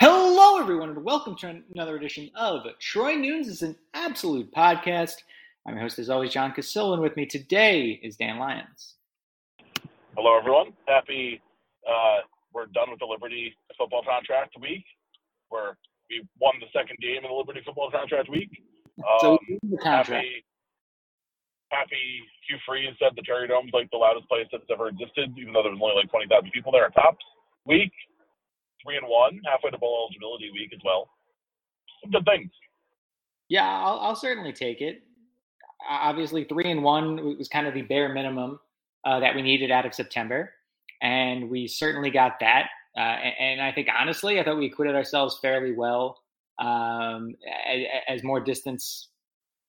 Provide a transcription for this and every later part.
Hello, everyone, and welcome to another edition of Troy Nunes is an absolute podcast. I'm your host, as always, John Cassillo, and with me today is Dan Lyons. Hello, everyone. Happy uh, we're done with the Liberty football contract week. Where we won the second game in the Liberty football contract week. Um, so the contract. happy, happy Hugh Freeze said the Carrier Dome's like the loudest place that's ever existed, even though there's only like 20,000 people there at tops. Week three and one, halfway to bowl eligibility week as well. Some good things. Yeah, I'll, I'll certainly take it. Obviously, three and one was kind of the bare minimum uh, that we needed out of September, and we certainly got that. Uh, and, and, I think honestly, I thought we acquitted ourselves fairly well um, as, as, more distance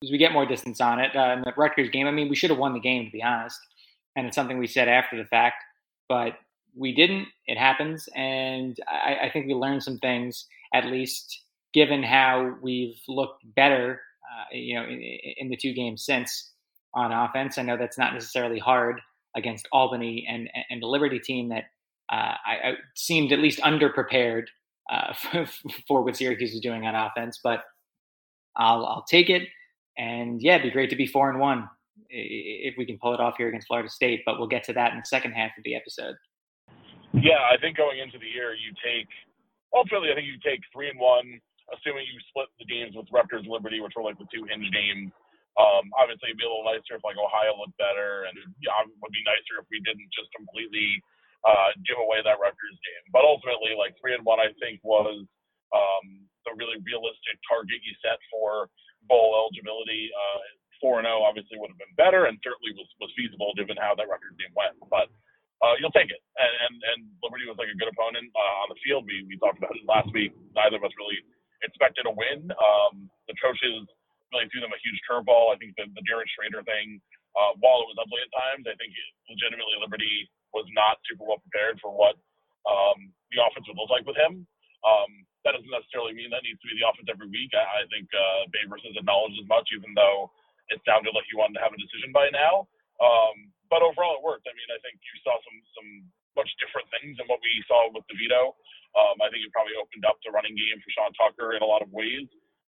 as we get more distance on it. Uh, in the Rutgers game, I mean, we should have won the game to be honest, and it's something we said after the fact. But we didn't. It happens, and I, I, think we learned some things, at least given how we've looked better, uh, you know, in, in, the two games since on offense. I know that's not necessarily hard against Albany and and the Liberty team that uh, I, I, seemed at least underprepared uh, for, what Syracuse is doing on offense, but I'll I'll take it, and yeah, it'd be great to be four and one if we can pull it off here against Florida State. But we'll get to that in the second half of the episode. Yeah, I think going into the year, you take ultimately, I think you take three and one, assuming you split the games with Rutgers and Liberty, which were like the two hinge games. Um, obviously, it'd be a little nicer if like Ohio looked better, and yeah, it would be nicer if we didn't just completely uh, give away that Rutgers game. But ultimately, like three and one, I think was um, the really realistic target you set for bowl eligibility. Uh, four and zero obviously would have been better, and certainly was was feasible given how that Rutgers game went. But uh, you'll take it. And, and, and Liberty was like a good opponent uh, on the field. We, we talked about it last week. Neither of us really expected a win. Um, the coaches really threw them a huge curveball. I think the, the Garrett Shrader thing, uh, while it was ugly at times, I think legitimately Liberty was not super well prepared for what um, the offense would look like with him. Um, that doesn't necessarily mean that needs to be the offense every week. I, I think uh, Babers has acknowledged as much, even though it sounded like he wanted to have a decision by now. Um, but overall, it worked. I mean, I think you saw some some much different things than what we saw with DeVito. Um, I think it probably opened up the running game for Sean Tucker in a lot of ways.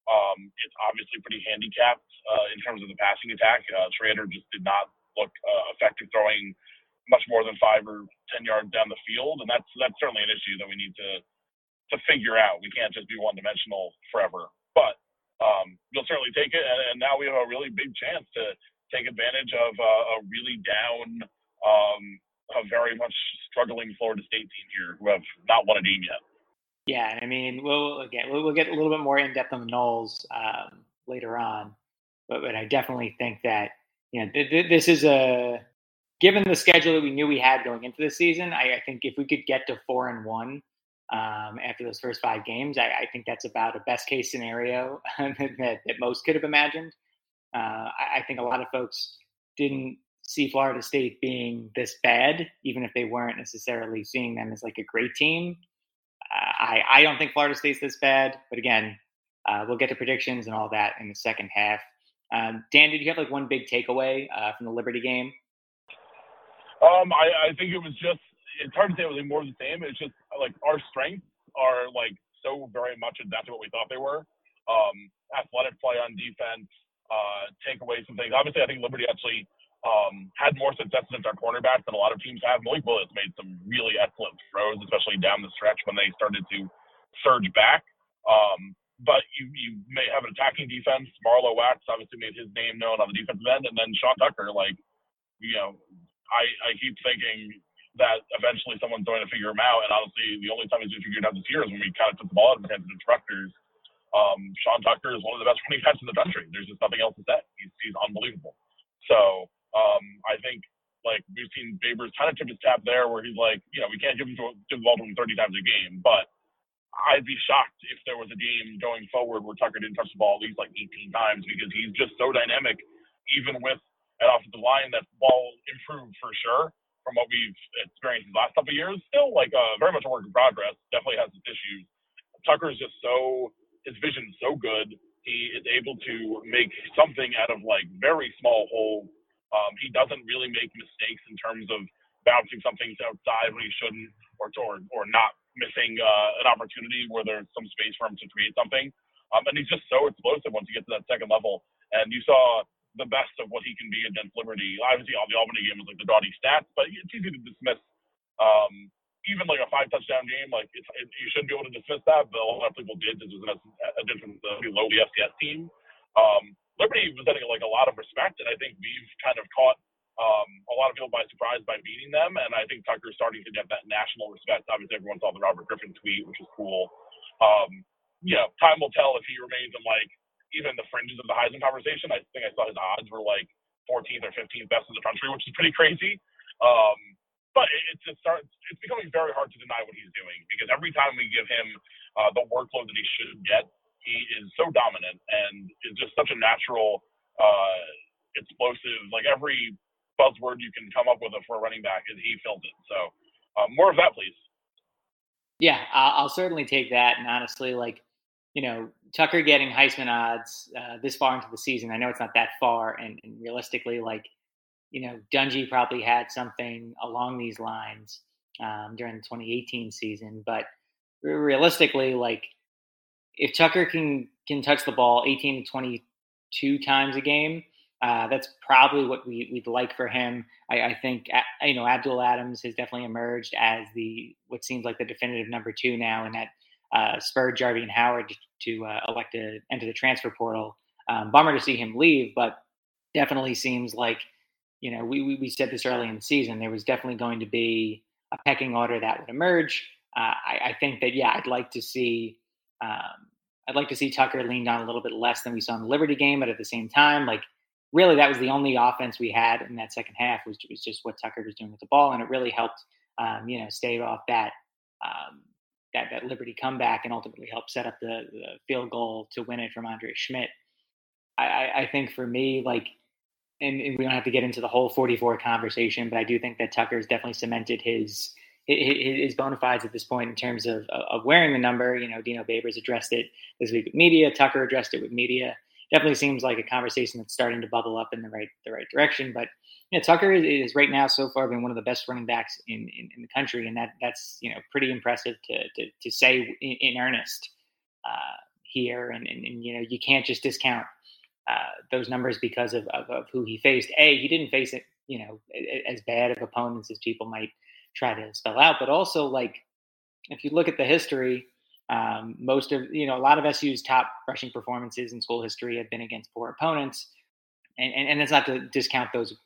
Um, it's obviously pretty handicapped uh, in terms of the passing attack. Uh, Shrader just did not look uh, effective throwing much more than five or ten yards down the field, and that's that's certainly an issue that we need to to figure out. We can't just be one dimensional forever. But um, you'll certainly take it, and, and now we have a really big chance to take advantage of a really down, um, a very much struggling Florida State team here who have not won a game yet. Yeah, I mean, we'll again we'll, we'll get a little bit more in depth on the Noles um, later on, but but I definitely think that you know th- th- this is a given the schedule that we knew we had going into the season. I, I think if we could get to four and one um, after those first five games, I, I, think that's about a best case scenario that, that most could have imagined. Uh, I, I think a lot of folks didn't see Florida State being this bad, even if they weren't necessarily seeing them as like a great team. Uh, I, I don't think Florida State's this bad, but again, uh, we'll get to predictions and all that in the second half. Um, Dan, did you have like one big takeaway uh, from the Liberty game? Um, I, I think it was just, it's hard to say it was more of the same. It's just like our strengths are like so very much exactly what we thought they were. Um, athletic play on defense, uh, take away some things. Obviously, I think Liberty actually um, had more success against our cornerbacks than a lot of teams have. Malik Willis made some really excellent throws, especially down the stretch when they started to surge back. Um, but you, you may have an attacking defense. Marlowe Wax obviously made his name known on the defensive end, and then Sean Tucker. Like, you know, I, I keep thinking that eventually someone's going to figure him out. And honestly, the only time he's going to figure it out this year is when we kind of took the ball out of his hands and instructors um, Sean Tucker is one of the best running backs in the country. There's just nothing else to say. He's, he's unbelievable. So um, I think like we've seen Babers kind of tip his tap there, where he's like, you know, we can't give him to, give the ball to him 30 times a game, but I'd be shocked if there was a game going forward where Tucker didn't touch the ball at least like 18 times because he's just so dynamic, even with an offensive line that ball improved for sure from what we've experienced the last couple of years. Still like uh, very much a work in progress. Definitely has its issues. Tucker is just so his vision is so good. He is able to make something out of like very small holes. Um, he doesn't really make mistakes in terms of bouncing something outside when he shouldn't, or or, or not missing uh, an opportunity where there's some space for him to create something. Um, and he's just so explosive once you get to that second level. And you saw the best of what he can be against Liberty. Obviously, all the Albany game was like the gaudy stats, but it's easy to dismiss. Um, even like a five touchdown game, like it, you shouldn't be able to dismiss that, but a lot of people did. This was a, a different, uh, low FCS team. Um, Liberty was getting like a lot of respect, and I think we've kind of caught um, a lot of people by surprise by beating them. And I think Tucker's starting to get that national respect. Obviously, everyone saw the Robert Griffin tweet, which is cool. Um, you know, time will tell if he remains in like even the fringes of the Heisman conversation. I think I saw his odds were like 14th or 15th best in the country, which is pretty crazy. Um, but it's it starts it's becoming very hard to deny what he's doing because every time we give him uh, the workload that he should get, he is so dominant and is just such a natural, uh, explosive. Like every buzzword you can come up with for a running back, and he fills it. So uh, more of that, please. Yeah, I'll certainly take that. And honestly, like you know, Tucker getting Heisman odds uh, this far into the season. I know it's not that far, and, and realistically, like you know, Dungey probably had something along these lines um, during the 2018 season. But realistically, like if Tucker can can touch the ball 18 to 22 times a game, uh, that's probably what we, would like for him. I, I, think you know Abdul Adams has definitely emerged as the what seems like the definitive number two now, and that uh, spurred Jarveon Howard to uh, elect to enter the transfer portal. Um, bummer to see him leave, but definitely seems like you know, we, we, we said this early in the season, there was definitely going to be a pecking order that would emerge. Uh, I, I, think that, yeah, I'd like to see, um, I'd like to see Tucker leaned on a little bit less than we saw in the Liberty game, but at the same time, like really that was the only offense we had in that second half was, was just what Tucker was doing with the ball. And it really helped, um, you know, stave off that, um, that, that Liberty comeback and ultimately help set up the, the field goal to win it from Andre Szmyt. I, I think for me, like and, we don't have to get into the whole 44 conversation, but I do think that Tucker's definitely cemented his his, bona fides at this point in terms of of wearing the number. You know, Dino Babers addressed it this week with media. Tucker addressed it with media. Definitely seems like a conversation that's starting to bubble up in the right the right direction. But you know, Tucker is, is right now so far been one of the best running backs in, in, in, the country, and that that's you know pretty impressive to to, to say in, in earnest uh, here. And, and, and you know, you can't just discount uh, those numbers because of, of, of, who he faced. A, he didn't face it, you know, as bad of opponents as people might try to spell out. But also, like, if you look at the history, um, most of, you know, a lot of SU's top rushing performances in school history have been against poor opponents. And, and, and it's not to discount those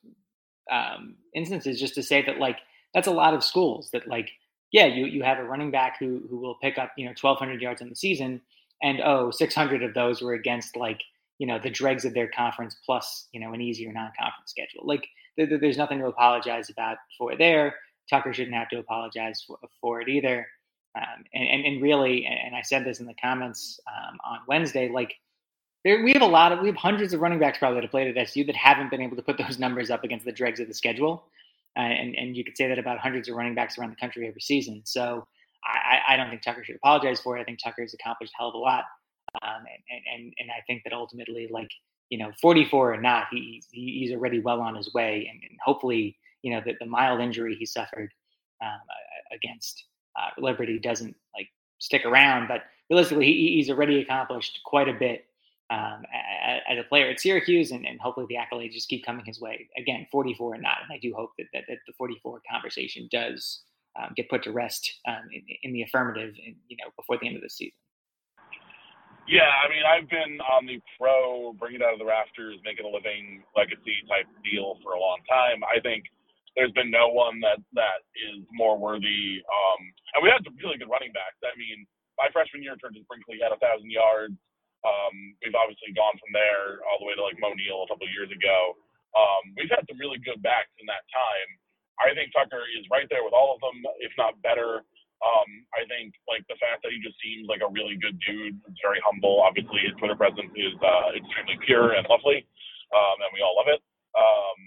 um, instances, just to say that, like, that's a lot of schools that, like, yeah, you, you have a running back who, who will pick up, you know, 1,200 yards in the season. And, oh, 600 of those were against, like, you know the dregs of their conference plus you know an easier non-conference schedule. Like th- th- there's nothing to apologize about for there. Tucker shouldn't have to apologize for, for it either. Um, and, and, and really, and I said this in the comments um, on Wednesday, like there, we have a lot of we have hundreds of running backs probably that have played at SU that haven't been able to put those numbers up against the dregs of the schedule. Uh, and and you could say that about hundreds of running backs around the country every season. So I, I don't think Tucker should apologize for it. I think Tucker has accomplished a hell of a lot. Um, and, and, and I think that ultimately, like, you know, 44 or not, he, he's already well on his way. And, and hopefully, you know, the, the mild injury he suffered um, against uh, Liberty doesn't like stick around. But realistically, he, he's already accomplished quite a bit um, as a player at Syracuse, and, and, hopefully the accolades just keep coming his way. Again, 44 or not, and I do hope that, that, that the 44 conversation does um, get put to rest um, in, in, the affirmative, in, you know, before the end of the season. Yeah, I mean, I've been on the pro, bring it out of the rafters, making a living legacy type deal for a long time. I think there's been no one that that is more worthy. Um, and we had some really good running backs. I mean, my freshman year, Trenton Brinkley had a thousand yards. Um, we've obviously gone from there all the way to like Moe Neal a couple of years ago. Um, we've had some really good backs in that time. I think Tucker is right there with all of them, if not better. Um, I think like the fact that he just seems like a really good dude, very humble. Obviously, his Twitter presence is uh, extremely pure and lovely, um, and we all love it. Um,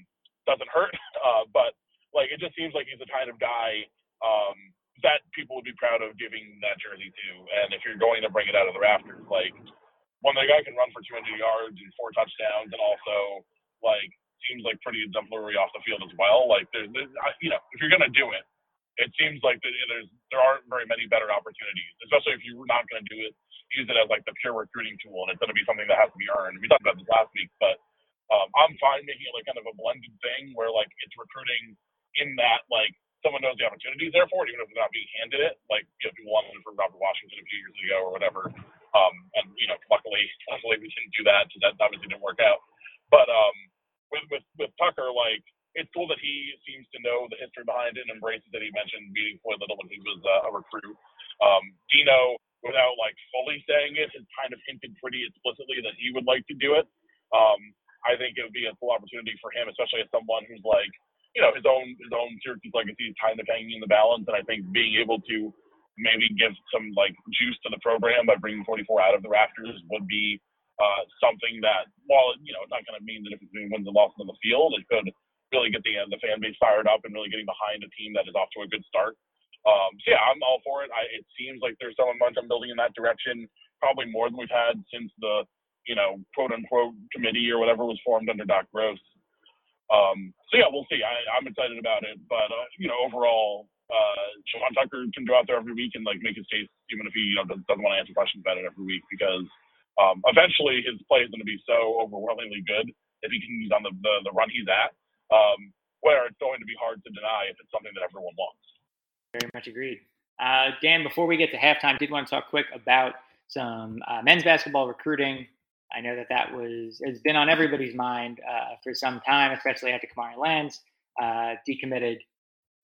doesn't hurt, uh, but like it just seems like he's the kind of guy um, that people would be proud of giving that jersey to. And if you're going to bring it out of the rafters, like when the guy can run for 200 yards and four touchdowns, and also like seems like pretty exemplary off the field as well. Like there's, there's you know, if you're gonna do it, it seems like there's there aren't very many better opportunities, especially if you're not going to do it, use it as like the pure recruiting tool, and it's going to be something that has to be earned. We talked about this last week, but um, I'm fine making it like kind of a blended thing where like it's recruiting in that like someone knows the opportunities there for it, even if they're not being handed it. Like you know, people wanted it for Robert Washington a few years ago or whatever. Um, and you know, luckily, luckily we didn't do that. So that obviously didn't work out. But um, with with with Tucker, like it's cool that he seems to know the history behind it and embraces that he mentioned meeting Floyd Little when he was uh, a recruit. Um, Dino, without like fully saying it, has kind of hinted pretty explicitly that he would like to do it. Um, I think it would be a cool opportunity for him, especially as someone who's like, you know, his own his own Syracuse legacy is kind of hanging in the balance, and I think being able to maybe give some like juice to the program by bringing 44 out of the rafters would be uh, something that, while you know, it's not going to mean the difference between wins and losses on the field, it could really get the uh, the fan base fired up and really getting behind a team that is off to a good start. Um, so yeah, I'm all for it. I, it seems like there's some momentum building in that direction, probably more than we've had since the you know quote unquote committee or whatever was formed under Doc Gross. Um, so yeah, we'll see. I, I'm excited about it, but uh, you know overall, uh, Sean Tucker can go out there every week and like make his case, even if he you know doesn't, doesn't want to answer questions about it every week, because um, eventually his play is going to be so overwhelmingly good if he can use on the, the the run he's at um, where it's going to be hard to deny if it's something that everyone wants. Very much agreed. Uh, Dan, before we get to halftime, did want to talk quick about some uh, men's basketball recruiting. I know that that was it's been on everybody's mind uh, for some time, especially after Kamari Lands uh, decommitted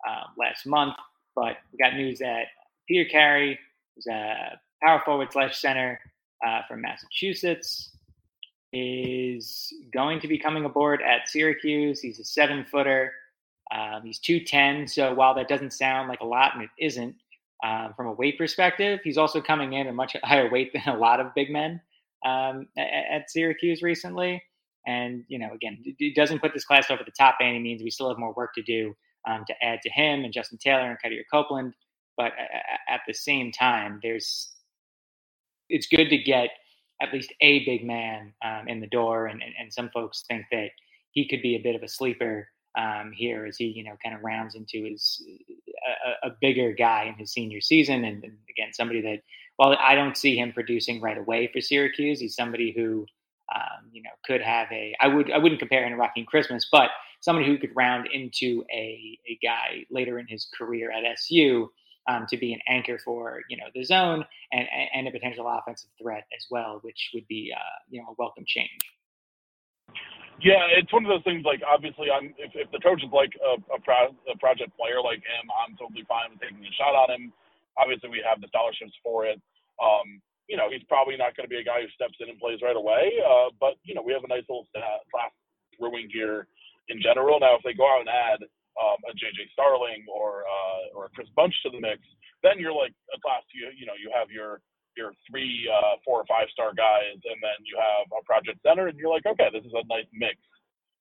um, last month. But we got news that Peter Carey is a power forward slash center uh, from Massachusetts is going to be coming aboard at Syracuse. He's a seven footer. Um, he's 210. So while that doesn't sound like a lot, and it isn't, um, from a weight perspective, he's also coming in at much higher weight than a lot of big men um, at, at, Syracuse recently. And, you know, again, it doesn't put this class over the top by any means. We still have more work to do um, to add to him and Justin Taylor and Quadir Copeland. But at the same time, there's it's good to get at least a big man um, in the door, and, and, and, some folks think that he could be a bit of a sleeper um, here as he, you know, kind of rounds into his a, a bigger guy in his senior season, and, and, again, somebody that while I don't see him producing right away for Syracuse, he's somebody who. Um, you know, could have a. I would. I wouldn't compare him to Rakeem Christmas, but somebody who could round into a a guy later in his career at SU um, to be an anchor for you know the zone and and a potential offensive threat as well, which would be uh, you know a welcome change. Yeah, it's one of those things. Like obviously, I'm if, if the coach is like a, a, pro, a project player like him, I'm totally fine with taking a shot on him. Obviously, we have the scholarships for it. Um, you know, he's probably not going to be a guy who steps in and plays right away. Uh, but you know, we have a nice little class brewing here in general. Now, if they go out and add um, a JJ Starling or uh, or a Chris Bunch to the mix, then you're like a class. You you know you have your your three, uh, four or five star guys, and then you have a project center, and you're like, okay, this is a nice mix.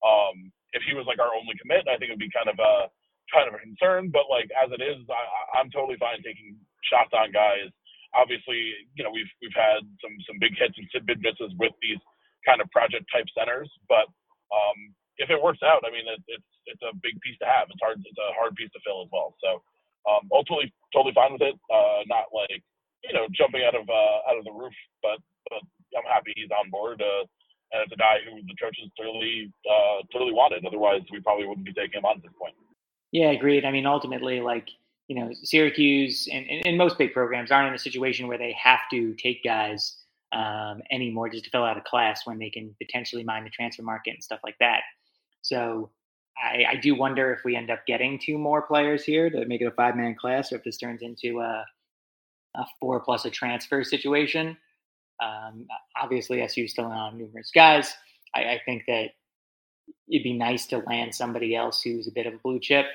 Um, if he was like our only commit, I think it would be kind of a kind of a concern. But like as it is, I, I'm totally fine taking shots on guys. Obviously, you know we've we've had some some big hits and big misses with these kind of project type centers, but um, if it works out, I mean, it, it's it's a big piece to have. It's hard. It's a hard piece to fill as well. So um, ultimately, totally fine with it. Uh, not like you know jumping out of uh, out of the roof, but but I'm happy he's on board. Uh, and it's a guy who the coaches clearly uh, clearly wanted. Otherwise, we probably wouldn't be taking him on at this point. Yeah, agreed. I mean, ultimately, like you know, Syracuse and, and, and most big programs aren't in a situation where they have to take guys um, anymore just to fill out a class when they can potentially mine the transfer market and stuff like that. So I, I, do wonder if we end up getting two more players here to make it a five man class, or if this turns into a, a four plus a transfer situation. Um, obviously, SU still on numerous guys. I, I, think that it'd be nice to land somebody else who's a bit of a blue chip.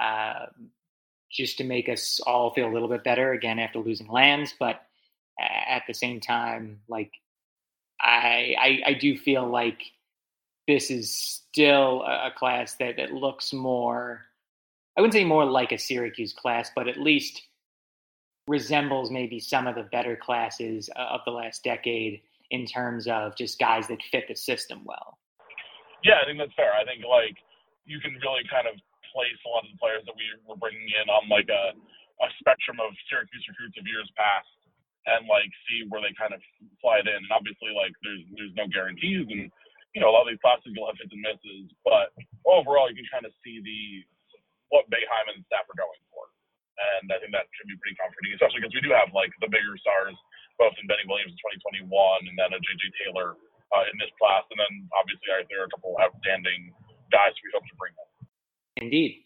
Uh, just to make us all feel a little bit better again after losing lands. But at the same time, like I, I, I do feel like this is still a, a class that, that looks more, I wouldn't say more like a Syracuse class, but at least resembles maybe some of the better classes uh, of the last decade in terms of just guys that fit the system well. Yeah, I think that's fair. I think like you can really kind of place a lot of the players that we were bringing in on like a, a spectrum of Syracuse recruits of years past and like see where they kind of slide in. And obviously, like there's there's no guarantees, and you know a lot of these classes you'll have hits and misses, but overall you can kind of see the what Boeheim and staff are going for, and I think that should be pretty comforting, especially because we do have like the bigger stars, both in Benny Williams in 2021 and then a JJ Taylor uh, in this class, and then obviously there are a couple outstanding guys we hope to bring in. Indeed.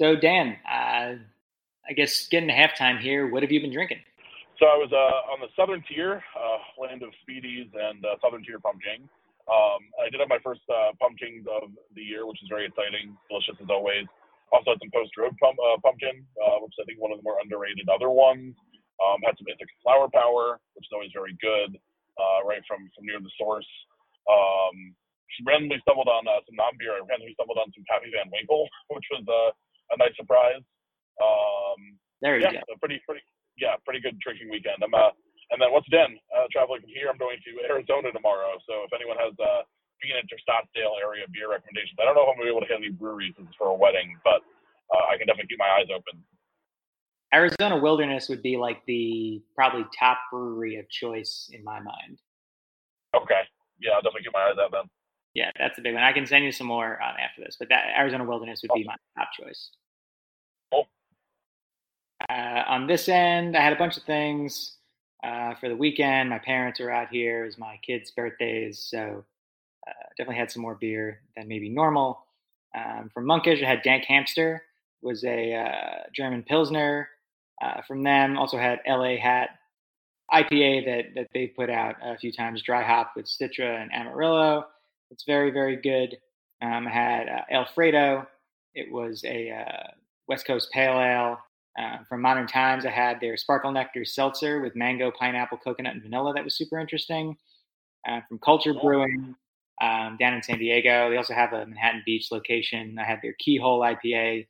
So, Dan, uh, I guess getting to halftime here, what have you been drinking? So I was uh, on the southern tier, uh, land of spiedies and uh, southern tier pumpkin. Um, I did have my first uh, pumpkins of the year, which is very exciting, delicious as always. Also had some post road pump, uh, pumpkin, which I think one of the more underrated other ones. Um, had some Ithaca flower power, which is always very good, right from from near the source. Um, randomly stumbled on some non-beer. I randomly stumbled on some Pappy Van Winkle, which was a nice surprise. Um, there you yeah, go. pretty, pretty, yeah, pretty good drinking weekend. I'm, uh, and then once again, uh, traveling from here, I'm going to Arizona tomorrow. So if anyone has uh, Phoenix or Scottsdale area beer recommendations, I don't know if I'm going to be able to hit any breweries since for a wedding, but uh, I can definitely keep my eyes open. Arizona Wilderness would be like the probably top brewery of choice in my mind. Okay. Yeah, I'll definitely keep my eyes out then. Yeah, that's a big one. I can send you some more um, after this, but that Arizona Wilderness would be my top choice. Cool. Uh, on this end, I had a bunch of things uh, for the weekend. My parents are out here. It was my kids' birthdays, so uh, definitely had some more beer than maybe normal. Um, from Monkish, I had Dank Hamster, was a uh, German Pilsner. Uh, from them, also had LA Hat IPA that that they put out a few times, dry hop with Citra and Amarillo. It's very, very good. Um, I had uh, Alfredo. It was a uh, West Coast Pale Ale. Uh, from Modern Times, I had their Sparkle Nectar Seltzer with mango, pineapple, coconut, and vanilla. That was super interesting. Uh, from Culture Brewing um, down in San Diego, they also have a Manhattan Beach location. I had their Keyhole IPA.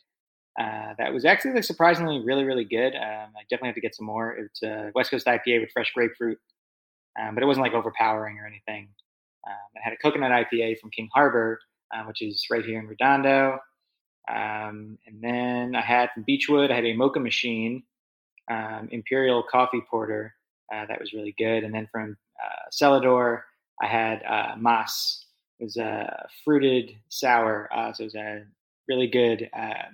Uh, that was actually surprisingly really, really good. Um, I definitely have to get some more. It's a West Coast IPA with fresh grapefruit, um, but it wasn't like overpowering or anything. Um, I had a coconut IPA from King Harbor, uh, which is right here in Redondo. Um, and then I had from Beechwood, I had a Mocha Machine um, Imperial Coffee Porter. Uh, that was really good. And then from uh, Cellador, I had uh, Mas. It was a fruited sour. Uh, so it was a really good uh,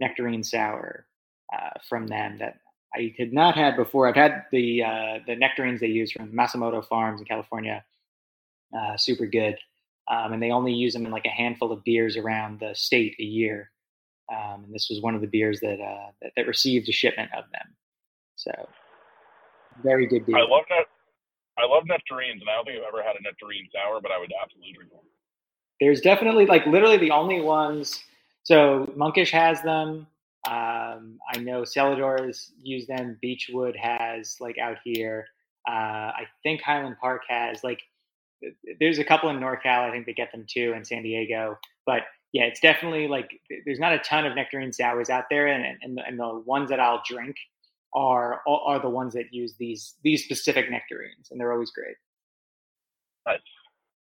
nectarine sour uh, from them that I had not had before. I've had the the nectarines they use from Masumoto Farms in California uh, super good. Um, and they only use them in like a handful of beers around the state a year. Um, and this was one of the beers that, uh, that, that received a shipment of them. So very good beer. I love that. I love nectarines, and I don't think I've ever had a nectarine sour, but I would absolutely drink one. There's definitely like literally the only ones. So Monkish has them. Um, I know Cellador's use them. Beechwood has like out here. Uh, I think Highland Park has like there's a couple in NorCal, I think they get them too, in San Diego. But yeah, it's definitely like there's not a ton of nectarine sours out there, and and, and the ones that I'll drink are are the ones that use these these specific nectarines, and they're always great. Nice.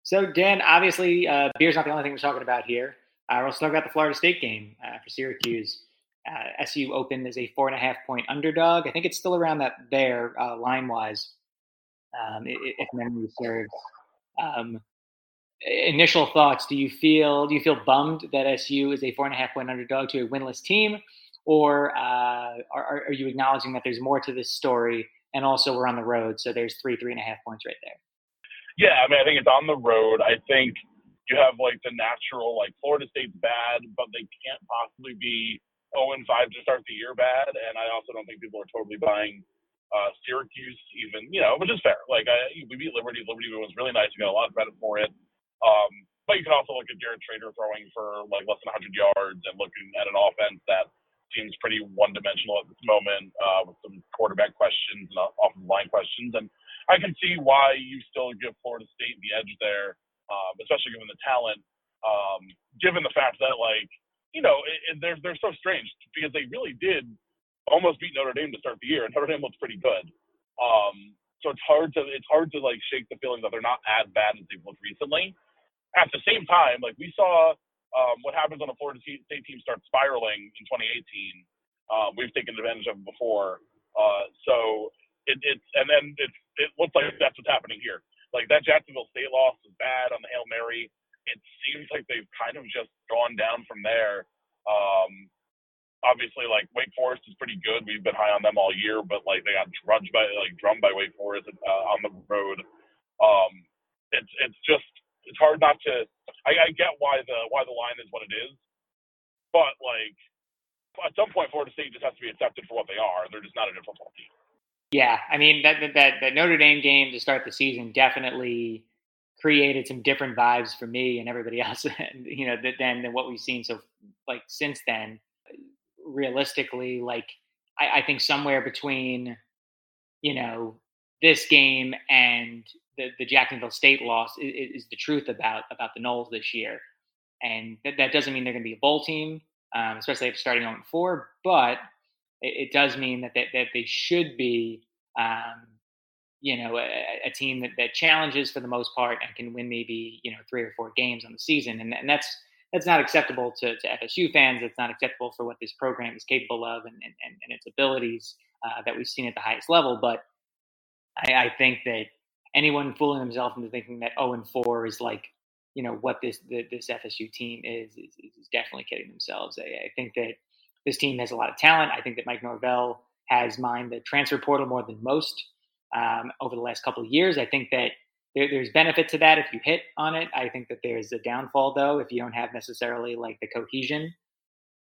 So Dan, obviously, uh, beer's not the only thing we're talking about here. Uh, we're also talking about the Florida State game uh, for Syracuse. Uh, SU opened as a four and a half point underdog. I think it's still around that there uh, line wise, um, if memory serves. Um, initial thoughts: Do you feel do you feel bummed that SU is a four and a half point underdog to a winless team, or uh, are, are you acknowledging that there's more to this story? And also, we're on the road, so there's three, three and a half points right there. Yeah, I mean, I think it's on the road. I think you have like the natural, like Florida State's bad, but they can't possibly be 0 and 5 to start the year bad. And I also don't think people are totally buying uh, Syracuse, even, you know, which is fair. Like, I, we beat Liberty. Liberty was really nice. We got a lot of credit for it. Um, but you can also look at Garrett Shrader throwing for like less than 100 yards and looking at an offense that seems pretty one dimensional at this moment uh, with some quarterback questions and offensive line questions. And I can see why you still give Florida State the edge there, um, especially given the talent, um, given the fact that, like, you know, it, it, they're, they're so strange because they really did almost beat Notre Dame to start the year, and Notre Dame looks pretty good. Um, so it's hard to it's hard to like shake the feeling that they're not as bad as they've looked recently at the same time, like we saw um, what happens when a Florida State team starts spiraling in 2018. Um, we've taken advantage of it before. Uh, so it, it's and then it looks like that's what's happening here. Like that Jacksonville State loss was bad on the Hail Mary. It seems like they've kind of just gone down from there. Um, obviously, like Wake Forest is pretty good. We've been high on them all year, but like they got drudged by like drummed by Wake Forest uh, on the road. Um, it's it's just it's hard not to. I, I get why the why the line is what it is, but like at some point, Florida State just has to be accepted for what they are. They're just not a different football team. Yeah, I mean that that that Notre Dame game to start the season definitely created some different vibes for me and everybody else, you know, than than what we've seen so like since then. Realistically, like I, I think somewhere between, you know, this game and the, the Jacksonville State loss is, is, the truth about about the Noles this year, and that, that doesn't mean they're going to be a bowl team, um, especially if starting on four. But it, it, does mean that, that that they should be, um, you know, a, a, team that, that challenges for the most part and can win maybe you know three or four games on the season, and, and that's that's not acceptable to, to FSU fans. It's not acceptable for what this program is capable of and, and, and its abilities uh, that we've seen at the highest level. But I, I think that anyone fooling themselves into thinking that 0 and 4 is like, you know, what this the, this FSU team is, is, is definitely kidding themselves. I, I, think that this team has a lot of talent. I think that Mike Norvell has mined the transfer portal more than most um, over the last couple of years. I think that there, there's benefit to that if you hit on it. I think that there's a downfall though if you don't have necessarily like the cohesion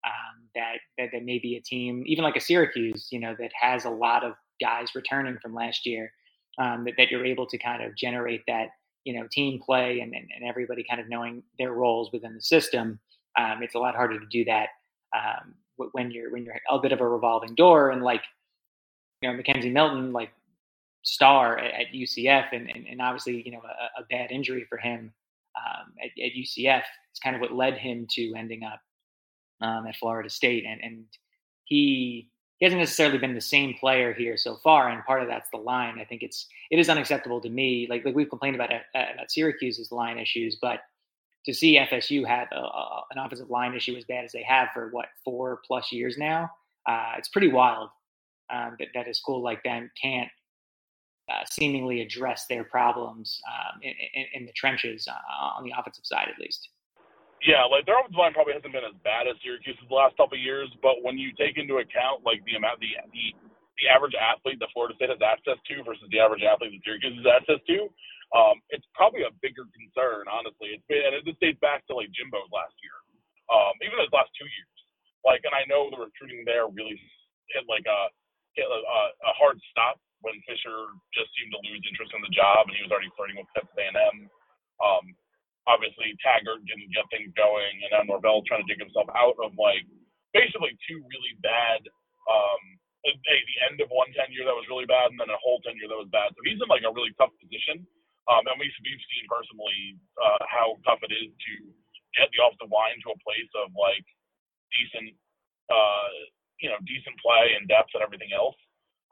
um, that, that that maybe a team, even like a Syracuse, you know, that has a lot of guys returning from last year um, that, that, you're able to kind of generate that you know team play and, and, and everybody kind of knowing their roles within the system. Um, it's a lot harder to do that um, when you're when you're a bit of a revolving door and like you know McKenzie Milton like star at, at UCF and, and, and, obviously you know a, a bad injury for him um, at, at, UCF is kind of what led him to ending up um, at Florida State and and he he hasn't necessarily been the same player here so far, and part of that's the line. I think it's it is unacceptable to me. Like like we've complained about about Syracuse's line issues, but to see FSU have a, a, an offensive line issue as bad as they have for what four plus years now, uh, it's pretty wild um, that that a school like them can't uh, seemingly address their problems um, in, in, in, the trenches uh, on the offensive side, at least. Yeah, like their offensive line probably hasn't been as bad as Syracuse's the last couple of years, but when you take into account like the amount the the the average athlete that Florida State has access to versus the average athlete that Syracuse has access to, um, it's probably a bigger concern, honestly. It's been and it dates back to like Jimbo's last year, um, even his last two years. Like, and I know the recruiting there really hit like a hit a, a hard stop when Fisher just seemed to lose interest in the job, and he was already flirting with Texas A&M. Um, obviously Taggart didn't get things going, and now Norvell trying to dig himself out of like basically two really bad. Um, a, the end of one tenure that was really bad, and then a whole tenure that was bad. So he's in like a really tough position. Um, and we, we've seen personally uh, how tough it is to get the offensive line to a place of like decent, uh, you know, decent play and depth and everything else.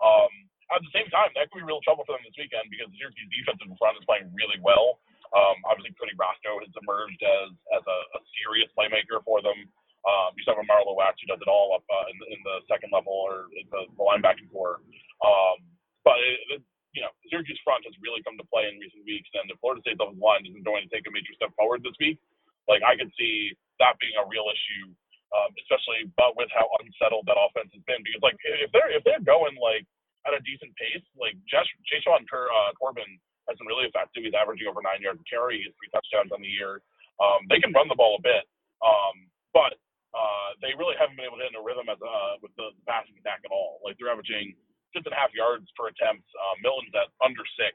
Um, at the same time, that could be real trouble for them this weekend because the Syracuse defensive front is playing really well. Um, obviously, Cody Roscoe has emerged as as a, a serious playmaker for them. Um, you still have Marlowe Wax who does it all up uh, in, the, in the second level or in the, the linebacking core. Um, but it, it, you know, Syracuse front has really come to play in recent weeks, and if Florida State's offensive line isn't going to take a major step forward this week, like I could see that being a real issue um, especially but with how unsettled that offense has been. Because like if they're if they're going like at a decent pace, like Jashaun uh, Corbin has been really effective. He's averaging over nine yards carry. Three touchdowns on the year. Um, they can run the ball a bit, um, but uh, they really haven't been able to hit in a rhythm as uh, with the, the passing attack at all. Like they're averaging six and a half yards per attempt. Uh, Milton's at under six.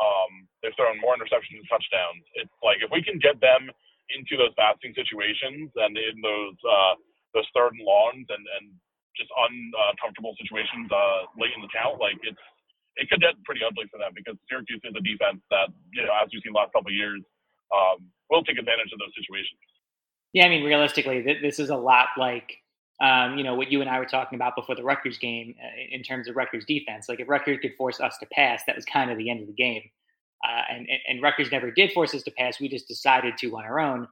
Um, they've thrown more interceptions than touchdowns. It's like if we can get them into those passing situations and in those uh, those third and longs and and just uncomfortable situations uh, late in the count, like it's it could get pretty ugly for them because Syracuse is a defense that you know as we've seen the last couple of years um, will take advantage of those situations. Yeah, I mean, realistically, this is a lot like um, you know what you and I were talking about before the Rutgers game uh, in terms of Rutgers defense. Like if Rutgers could force us to pass, that was kind of the end of the game. Uh, and, and Rutgers never did force us to pass. We just decided to on our own.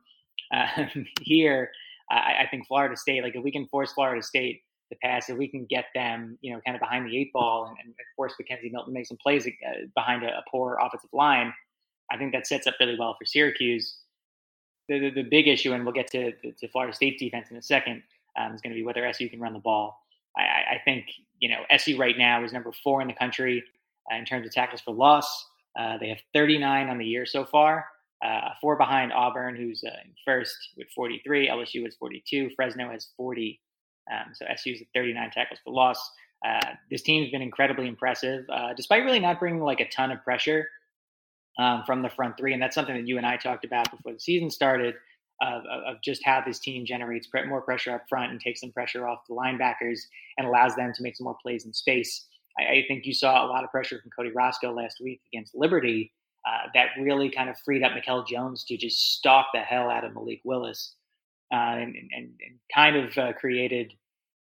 Uh, here, I, I, think Florida State, like if we can force Florida State to pass, if we can get them, you know, kind of behind the eight ball and, and force McKenzie Milton to make some plays uh, behind a, a poor offensive line, I think that sets up really well for Syracuse the, the, the big issue, and we'll get to, to Florida State's defense in a second, um, is going to be whether SU can run the ball. I, I, think you know SU right now is number four in the country uh, in terms of tackles for loss. Uh, they have 39 on the year so far, uh, four behind Auburn, who's uh, first with 43. LSU has 42. Fresno has 40. Um, so SU's at 39 tackles for loss. Uh, this team's been incredibly impressive, uh, despite really not bringing like a ton of pressure um, from the front three. And that's something that you and I talked about before the season started of, of just how this team generates more pressure up front and takes some pressure off the linebackers and allows them to make some more plays in space. I, I think you saw a lot of pressure from Cody Roscoe last week against Liberty. Uh, that really kind of freed up Mikel Jones to just stalk the hell out of Malik Willis and, and, and, kind of uh, created,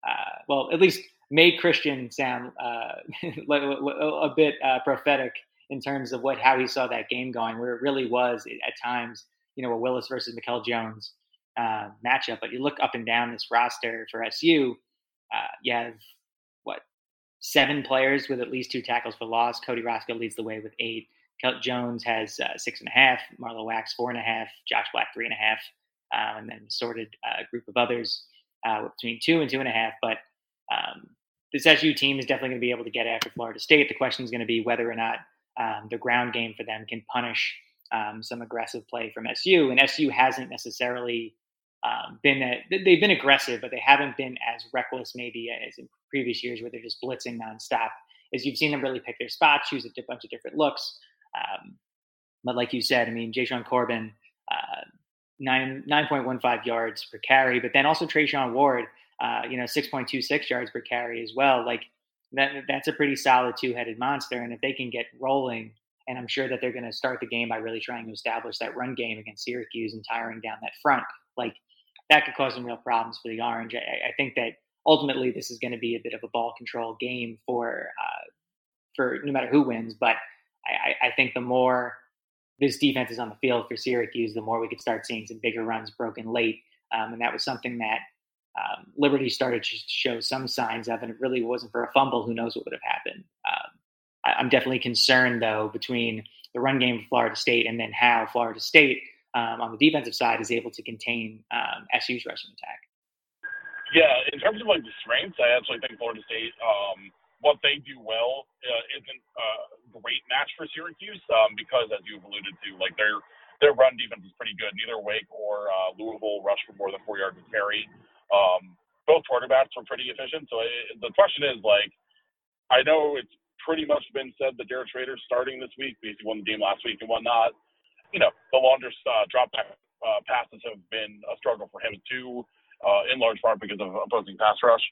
uh, well, at least made Christian sound uh, a bit uh, prophetic in terms of what how he saw that game going, where it really was at times, you know, a Willis versus Mikel Jones uh, matchup. But you look up and down this roster for SU, uh, you have what seven players with at least two tackles for loss. Cody Roscoe leads the way with eight. Kel Jones has uh, six and a half. Marlowe Wax four and a half. Josh Black three and a half, um, and then sorted uh, group of others uh, between two and two and a half. But um, this SU team is definitely going to be able to get after Florida State. The question is going to be whether or not um, the ground game for them can punish um, some aggressive play from SU. And SU hasn't necessarily um, been a, they've been aggressive, but they haven't been as reckless maybe as in previous years where they're just blitzing nonstop. As you've seen them really pick their spots, choose a bunch of different looks. Um, but like you said, I mean, Jashaun Corbin, uh, nine nine point one five yards per carry, but then also Treshaun Ward, uh, you know, six point two six yards per carry as well. Like that that's a pretty solid two-headed monster. And if they can get rolling, and I'm sure that they're going to start the game by really trying to establish that run game against Syracuse and tiring down that front, like that could cause some real problems for the Orange. I, I think that ultimately this is going to be a bit of a ball control game for uh, for no matter who wins. But I, I think the more this defense is on the field for Syracuse, the more we could start seeing some bigger runs broken late. Um, and that was something that um, Liberty started to show some signs of, and it really wasn't for a fumble. Who knows what would have happened? Um, I, am definitely concerned, though, between the run game of Florida State and then how Florida State um, on the defensive side is able to contain um, SU's rushing attack. Yeah, in terms of like the strengths, I actually think Florida State, um, what they do well, uh, isn't a great match for Syracuse um, because, as you've alluded to, like their their run defense is pretty good. Neither Wake or uh, Louisville rush for more than four yards of carry. Um, both quarterbacks were pretty efficient. So it, the question is like, I know it's pretty much been said that Garrett Shrader's starting this week because he won the game last week and whatnot. You know, the longer uh, drop back uh, passes have been a struggle for him too, uh, in large part because of opposing pass rush.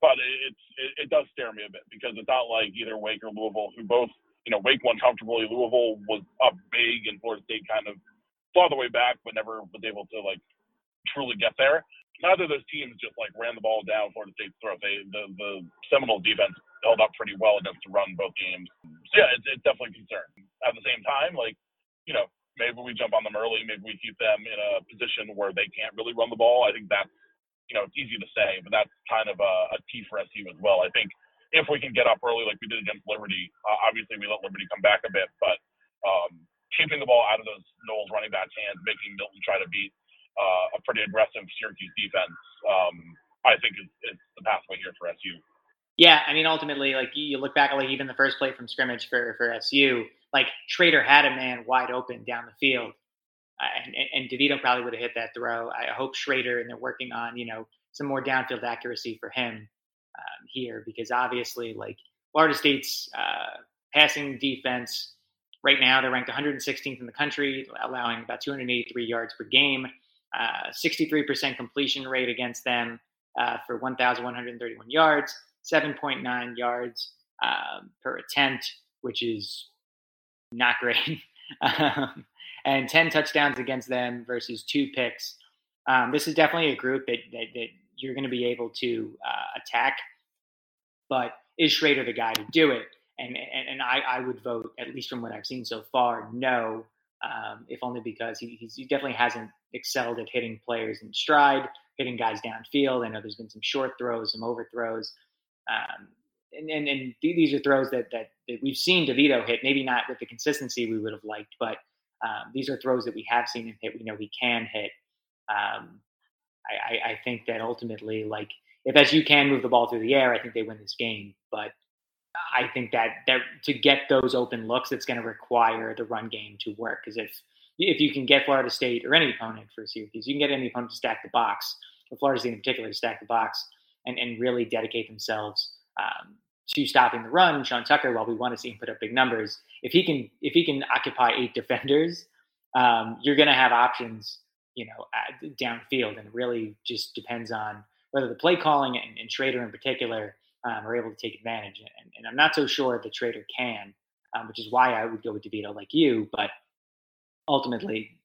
But it's it, it does scare me a bit because it's not like either Wake or Louisville, who both you know Wake won comfortably. Louisville was up big, and Florida State kind of saw the way back, but never was able to like truly get there neither of those teams just like ran the ball down Florida State's throat. They the the Seminole defense held up pretty well against the run both games. So yeah, it's, it's definitely a concern. At the same time, like you know, maybe we jump on them early. Maybe we keep them in a position where they can't really run the ball. I think that's you know it's easy to say, but that's kind of a, key for SU as well. I think if we can get up early like we did against Liberty, uh, obviously we let Liberty come back a bit, but um, keeping the ball out of those Noles running backs' hands, making Milton try to beat uh, a pretty aggressive Syracuse defense, um, I think is, is the pathway here for SU. Yeah, I mean, ultimately, like you look back at like even the first play from scrimmage for for SU, like Shrader had a man wide open down the field, and, and DeVito probably would have hit that throw. I hope Shrader and they're working on you know some more downfield accuracy for him um, here because obviously, like Florida State's uh, passing defense right now, they're ranked 116th in the country, allowing about 283 yards per game, uh, 63% completion rate against them uh, for 1,131 yards, 7.9 yards um, per attempt, which is not great. um, and 10 touchdowns against them versus two picks. Um, this is definitely a group that, that, that you're going to be able to uh, attack. But is Shrader the guy to do it? And, and, and I, I would vote, at least from what I've seen so far, no, um, if only because he, he definitely hasn't excelled at hitting players in stride, hitting guys downfield. I know there's been some short throws, some overthrows. Um, and, and, and, these are throws that, that, that, we've seen DeVito hit, maybe not with the consistency we would have liked, but um, these are throws that we have seen him hit. We know he can hit. Um, I, I, think that ultimately, like, if SU can move the ball through the air, I think they win this game. But I think that, that to get those open looks, it's going to require the run game to work. Because if if you can get Florida State or any opponent for Syracuse, you can get any opponent to stack the box, or Florida State in particular, to stack the box and, and really dedicate themselves um, to stopping the run. Sean Tucker, while we want to see him put up big numbers, if he can if he can occupy eight defenders, um, you're going to have options, you know, at, downfield, and it really just depends on whether the play calling and, and Shrader in particular um, are able to take advantage. And, and, I'm not so sure that Shrader can, um, which is why I would go with DeVito like you. But ultimately,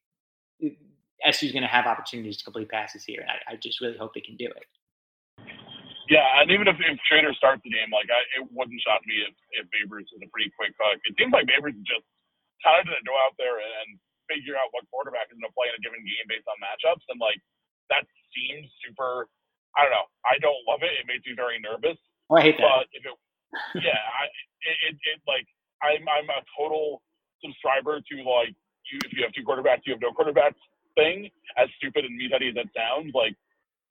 SU is going to have opportunities to complete passes here. And I, I, just really hope they can do it. Yeah, and even if, if Shrader starts the game, like I, it wouldn't shock me if, if Babers is a pretty quick hook. It seems like Babers just kind of to go out there and figure out what quarterback is going to play in a given game based on matchups. And like that seems super. I don't know. I don't love it. It makes me very nervous. Oh, I hate that. But if it, yeah, I, it, it, it like I'm I'm a total subscriber to like you if you have two quarterbacks, you have no quarterbacks thing. As stupid and meatheady as that sounds, like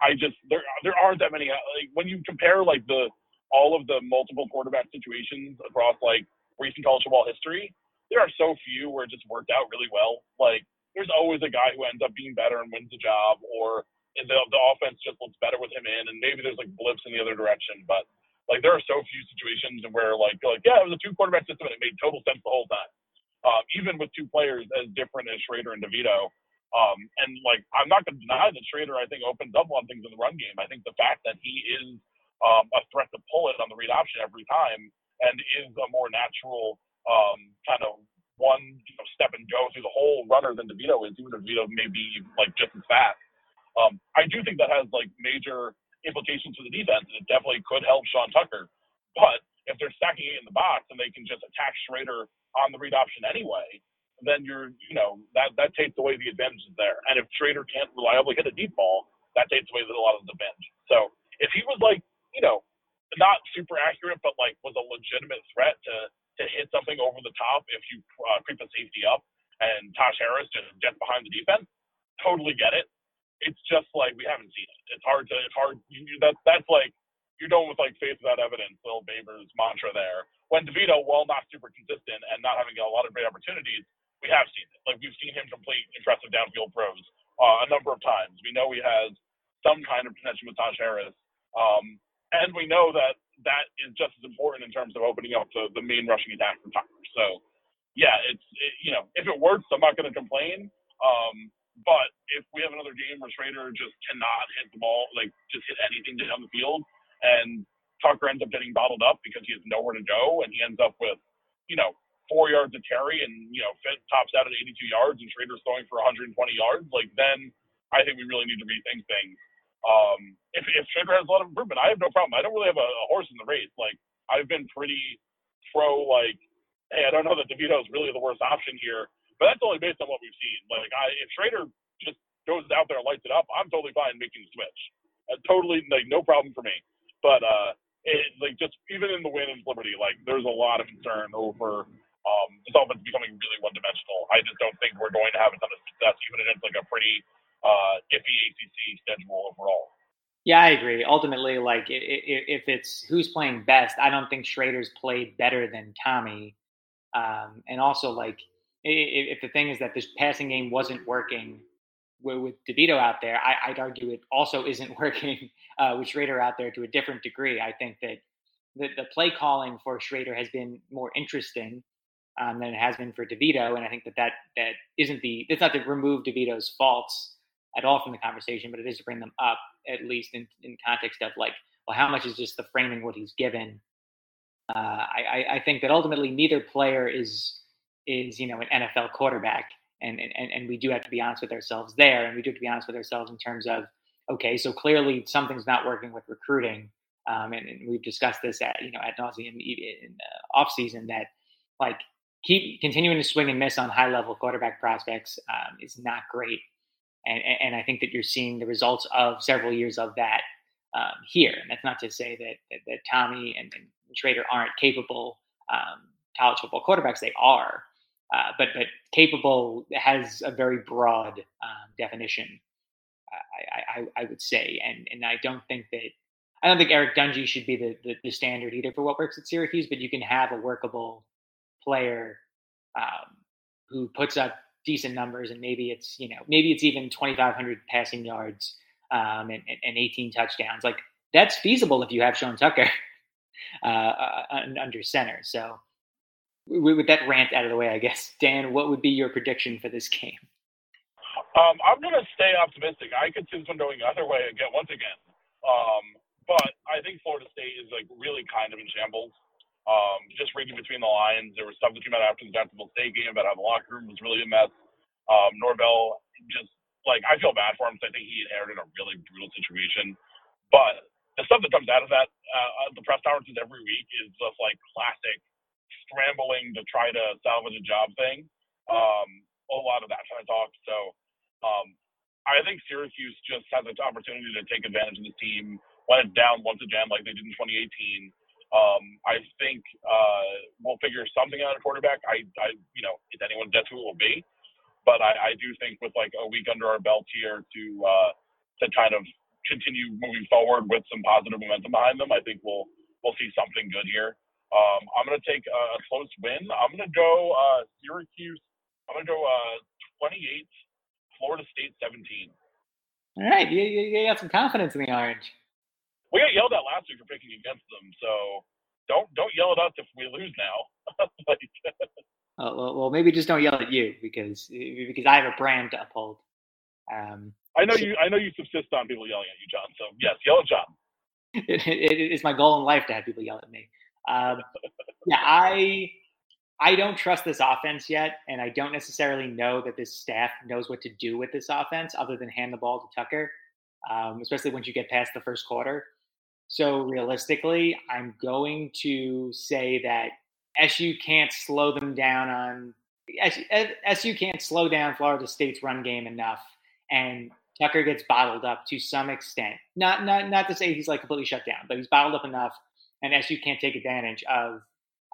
I just there there aren't that many like when you compare like the all of the multiple quarterback situations across like recent college football history, there are so few where it just worked out really well. Like there's always a guy who ends up being better and wins the job, or the the offense just looks better with him in, and maybe there's like blips in the other direction. But like there are so few situations where like like yeah, it was a two quarterback system and it made total sense the whole time. Um, even with two players as different as Shrader and DeVito, um, and like, I'm not going to deny that Shrader, I think, opens up on things in the run game. I think the fact that he is um, a threat to pull it on the read option every time and is a more natural um, kind of one you know, step and go through the whole runner than DeVito is, even if DeVito may be like just as fast. Um, I do think that has like major implications for the defense, and it definitely could help Sean Tucker. But if they're stacking it in the box and they can just attack Shrader on the read option anyway, then you're, you know, that that takes away the advantage there. And if Shrader can't reliably hit a deep ball, that takes away a lot of the advantage. So if he was like, you know, not super accurate, but like was a legitimate threat to to hit something over the top if you uh, creep the safety up and Taj Harris just gets behind the defense, totally get it. It's just like we haven't seen it. It's hard to it's hard. You, that that's like you're going with like faith without evidence, Bill Babers' mantra there. When DeVito, while not super consistent and not having a lot of great opportunities, we have seen it. Like we've seen him complete impressive downfield throws uh, a number of times. We know he has some kind of connection with Taj Harris, um, and we know that that is just as important in terms of opening up the, the main rushing attack for Tucker. So, yeah, it's it, you know if it works, I'm not going to complain. Um, but if we have another game where Shrader just cannot hit the ball, like just hit anything down the field, and Tucker ends up getting bottled up because he has nowhere to go, and he ends up with, you know, four yards of carry and you know Fent tops out at 82 yards and Shrader's throwing for 120 yards, like then I think we really need to rethink things. Um, if if Shrader has a lot of improvement, I have no problem. I don't really have a, a horse in the race. Like I've been pretty pro like, hey, I don't know that DeVito is really the worst option here, but that's only based on what we've seen. Like I, if Shrader just goes out there and lights it up, I'm totally fine making the switch. Uh, totally like no problem for me. But uh, it, like just even in the win in Liberty, like there's a lot of concern over um, this offense is becoming really one dimensional. I just don't think we're going to have a ton of success, even if it's like a pretty uh, iffy ACC schedule overall. Yeah, I agree. Ultimately, like if it's who's playing best, I don't think Shrader's played better than Tommy. Um, and also, like if the thing is that this passing game wasn't working with, DeVito out there, I, would argue it also isn't working uh, with Shrader out there to a different degree. I think that the play calling for Shrader has been more interesting um, than it has been for DeVito, and I think that that that isn't the it's not to remove DeVito's faults at all from the conversation, but it is to bring them up at least in, in context of like, well, how much is just the framing what he's given? Uh, I, I think that ultimately neither player is is you know an NFL quarterback, and and and we do have to be honest with ourselves there, and we do have to be honest with ourselves in terms of okay, so clearly something's not working with recruiting, um, and, and, we've discussed this at you know at nauseum in the off season that like keep continuing to swing and miss on high level quarterback prospects um, is not great and, and I think that you're seeing the results of several years of that um, here. And that's not to say that that, that Tommy and, and, Shrader aren't capable um, college football quarterbacks. They are, uh, but but capable has a very broad um, definition. I, I, I would say, and and I don't think that I don't think Eric Dungey should be the, the, the standard either for what works at Syracuse. But you can have a workable player um, who puts up decent numbers, and maybe it's you know maybe it's even 2,500 passing yards um, and, and 18 touchdowns. Like that's feasible if you have Sean Tucker uh, uh, under center. So with that rant out of the way, I guess Dan, what would be your prediction for this game? Um, I'm going to stay optimistic. I could see this one going either way again once again. Um, but I think Florida State is like really kind of in shambles. Um, just reading between the lines, there was stuff that came out after the Jacksonville State game about how the locker room was really a mess. Um, Norvell just like I feel bad for him because I think he inherited a really brutal situation. But the stuff that comes out of that, uh, the press conferences every week is just like classic scrambling to try to salvage a job thing. Um, a lot of that kind of talk. So um, I think Syracuse just has an opportunity to take advantage of the team when it's down once again, like they did in 2018. Um, I think uh, we'll figure something out at quarterback. I, I, you know, if anyone gets who it will be, but I, I do think with like a week under our belt here to uh, to kind of continue moving forward with some positive momentum behind them, I think we'll we'll see something good here. Um, I'm to take a, close win. I'm to go uh, Syracuse. I'm to go uh, 28, Florida State 17. All right, you, you, you got some confidence in the orange we got yelled at last week for picking against them, so don't don't yell at us if we lose now. like, uh, well, well, maybe just don't yell at you because because I have a brand to uphold. Um, I know you. I know you subsist on people yelling at you, John. So yes, yell at John. It, it, it is my goal in life to have people yell at me. Um, yeah, I I don't trust this offense yet, and I don't necessarily know that this staff knows what to do with this offense other than hand the ball to Tucker, um, especially once you get past the first quarter. So realistically, I'm going to say that SU can't slow them down on SU can't slow down Florida State's run game enough, and Tucker gets bottled up to some extent. Not not not to say he's like completely shut down, but he's bottled up enough, and SU can't take advantage of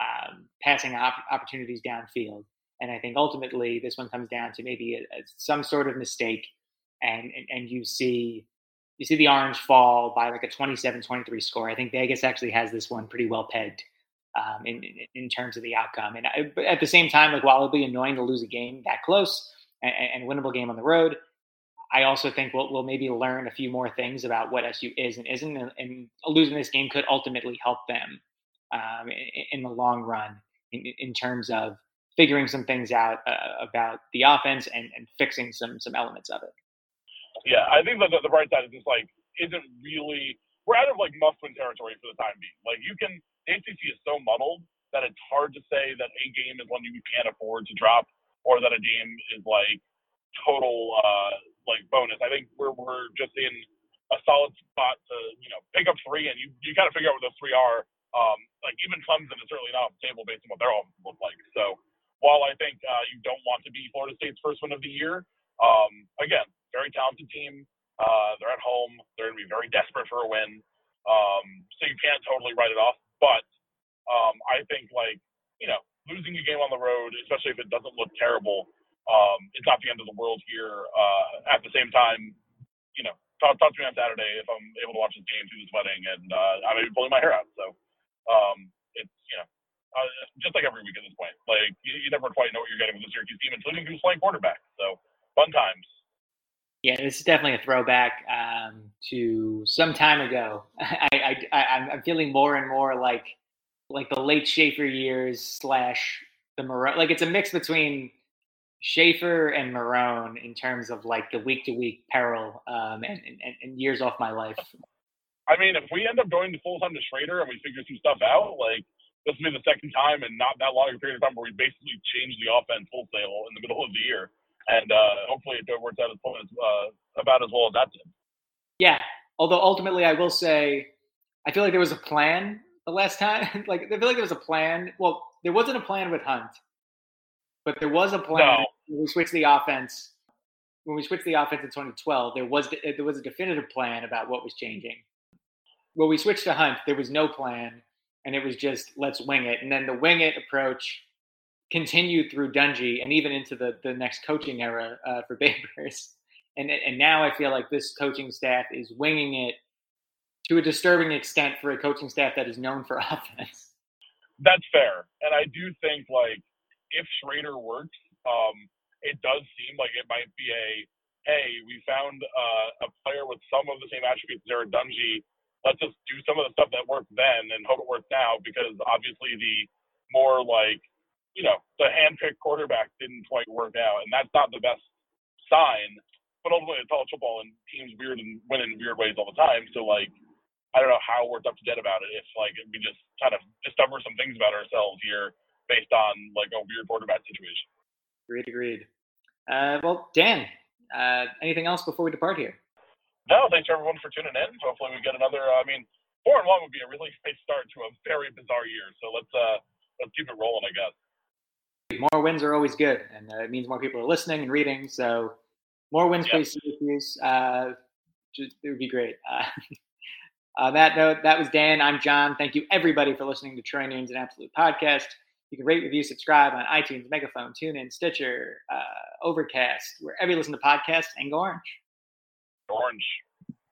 um, passing op- opportunities downfield. And I think ultimately this one comes down to maybe a, a, some sort of mistake, and, and and you see you see the Orange fall by like a 27-23 score. I think Vegas actually has this one pretty well pegged um, in, in terms of the outcome. And I, at the same time, like while it'll be annoying to lose a game that close and, and winnable game on the road, I also think we'll, we'll, maybe learn a few more things about what SU is and isn't, and, and losing this game could ultimately help them um, in, in, the long run in, in, terms of figuring some things out uh, about the offense and, and fixing some some elements of it. Yeah, I think the, the, the bright side is just like isn't really we're out of like must-win territory for the time being. Like you can the ACC is so muddled that it's hard to say that a game is one you can't afford to drop, or that a game is like total uh, like bonus. I think we're we're just in a solid spot to you know pick up three, and you you kind of figure out what those three are. Um, like even Clemson is certainly not on the table based on what their offense look like. So while I think uh, you don't want to be Florida State's first win of the year, um, again, very talented team. Uh, they're at home. They're going to be very desperate for a win. Um, so you can't totally write it off. But um, I think, like, you know, losing a game on the road, especially if it doesn't look terrible, um, it's not the end of the world here. Uh, at the same time, you know, talk, talk to me on Saturday if I'm able to watch this game through this wedding, and uh, I may be pulling my hair out. So um, it's you know, uh, just like every week at this point. Like you, you never quite know what you're getting with the Syracuse team, including who's playing quarterback. So fun times. Yeah, this is definitely a throwback um, to some time ago. I, I, I, am feeling more and more like like the late Shafer years slash the Marrone. Like it's a mix between Shafer and Marrone in terms of like the week to week peril um, and, and, and years off my life. I mean, if we end up going to full time to Shrader and we figure some stuff out, like this will be the second time in not that long a period of time where we basically changed the offense wholesale in the middle of the year and uh, hopefully it works out as, well uh, about as well as that did. Yeah, although ultimately I will say, I feel like there was a plan the last time. like I feel like there was a plan. Well, there wasn't a plan with Hunt, but there was a plan no. when we switched the offense. When we switched the offense in 2012, there was there was a definitive plan about what was changing. When we switched to Hunt, there was no plan, and it was just let's wing it. And then the wing it approach continued through Dungey and even into the, the next coaching era uh, for Babers. And, and now I feel like this coaching staff is winging it to a disturbing extent for a coaching staff that is known for offense. That's fair. And I do think, like, if Shrader works, um, it does seem like it might be a, hey, we found uh, a player with some of the same attributes as Jared Dungey. Let's just do some of the stuff that worked then and hope it works now because obviously the more like you know, the handpicked quarterback didn't quite work out, and that's not the best sign. But ultimately, it's college football, and teams weird and win in weird ways all the time. So, like, I don't know how we're up to date about it. If like we just kind of discover some things about ourselves here based on like a weird quarterback situation. Agreed. Agreed. Uh, well, Dan, uh, anything else before we depart here? No, thanks everyone for tuning in. Hopefully, we get another. Uh, I mean, four and one would be a really nice start to a very bizarre year. So let's uh, let's keep it rolling, I guess more wins are always good, and uh, it means more people are listening and reading. So more wins, please, Syracuse. Uh, just, it would be great. Uh, on that note, that was Dan. I'm John. Thank you, everybody, for listening to Troy Nunes and Absolute Podcast. You can rate, review, subscribe on iTunes, Megaphone, TuneIn, Stitcher, uh, Overcast, wherever you listen to podcasts, and go orange. Orange.